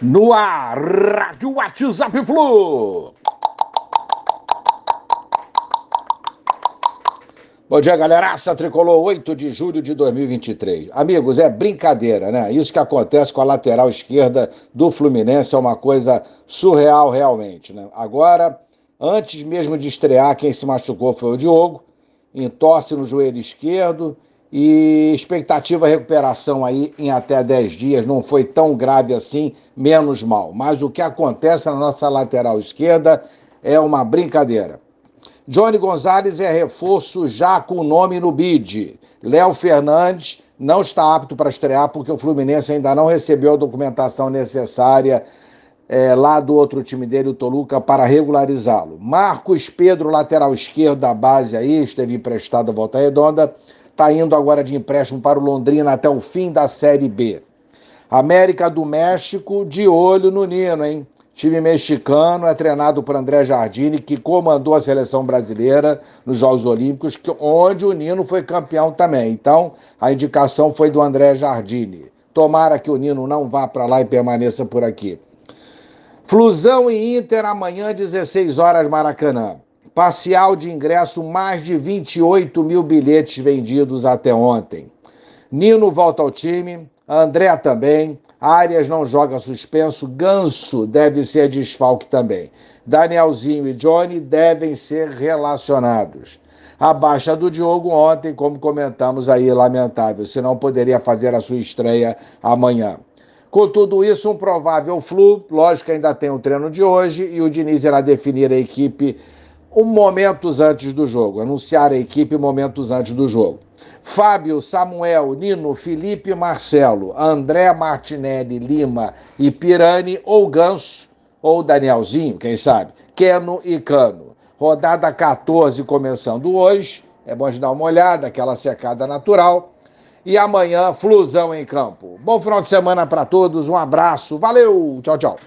No ar, Rádio WhatsApp Flu. Bom dia, galeraça. Tricolor 8 de julho de 2023. Amigos, é brincadeira, né? Isso que acontece com a lateral esquerda do Fluminense é uma coisa surreal, realmente, né? Agora, antes mesmo de estrear, quem se machucou foi o Diogo, entorce no joelho esquerdo e expectativa recuperação aí em até 10 dias, não foi tão grave assim, menos mal. Mas o que acontece na nossa lateral esquerda é uma brincadeira. Johnny Gonzalez é reforço já com nome no bid. Léo Fernandes não está apto para estrear porque o Fluminense ainda não recebeu a documentação necessária é, lá do outro time dele, o Toluca, para regularizá-lo. Marcos Pedro, lateral esquerdo da base aí, esteve emprestado à volta redonda, está indo agora de empréstimo para o Londrina até o fim da Série B. América do México, de olho no Nino, hein? Time mexicano é treinado por André Jardine, que comandou a seleção brasileira nos Jogos Olímpicos, onde o Nino foi campeão também. Então, a indicação foi do André Jardine. Tomara que o Nino não vá para lá e permaneça por aqui. Flusão e Inter amanhã, 16 horas, Maracanã. Parcial de ingresso, mais de 28 mil bilhetes vendidos até ontem. Nino volta ao time, André também, Arias não joga suspenso, Ganso deve ser desfalque também. Danielzinho e Johnny devem ser relacionados. A baixa do Diogo ontem, como comentamos aí, lamentável, senão poderia fazer a sua estreia amanhã. Com tudo isso, um provável flu, lógico que ainda tem o treino de hoje e o Diniz irá definir a equipe um momentos antes do jogo, anunciar a equipe momentos antes do jogo. Fábio, Samuel, Nino, Felipe, Marcelo, André Martinelli, Lima e Pirani ou Ganso ou Danielzinho, quem sabe, Keno e Cano. Rodada 14 começando hoje, é bom de dar uma olhada, aquela secada natural. E amanhã, flusão em campo. Bom final de semana para todos, um abraço, valeu, tchau, tchau.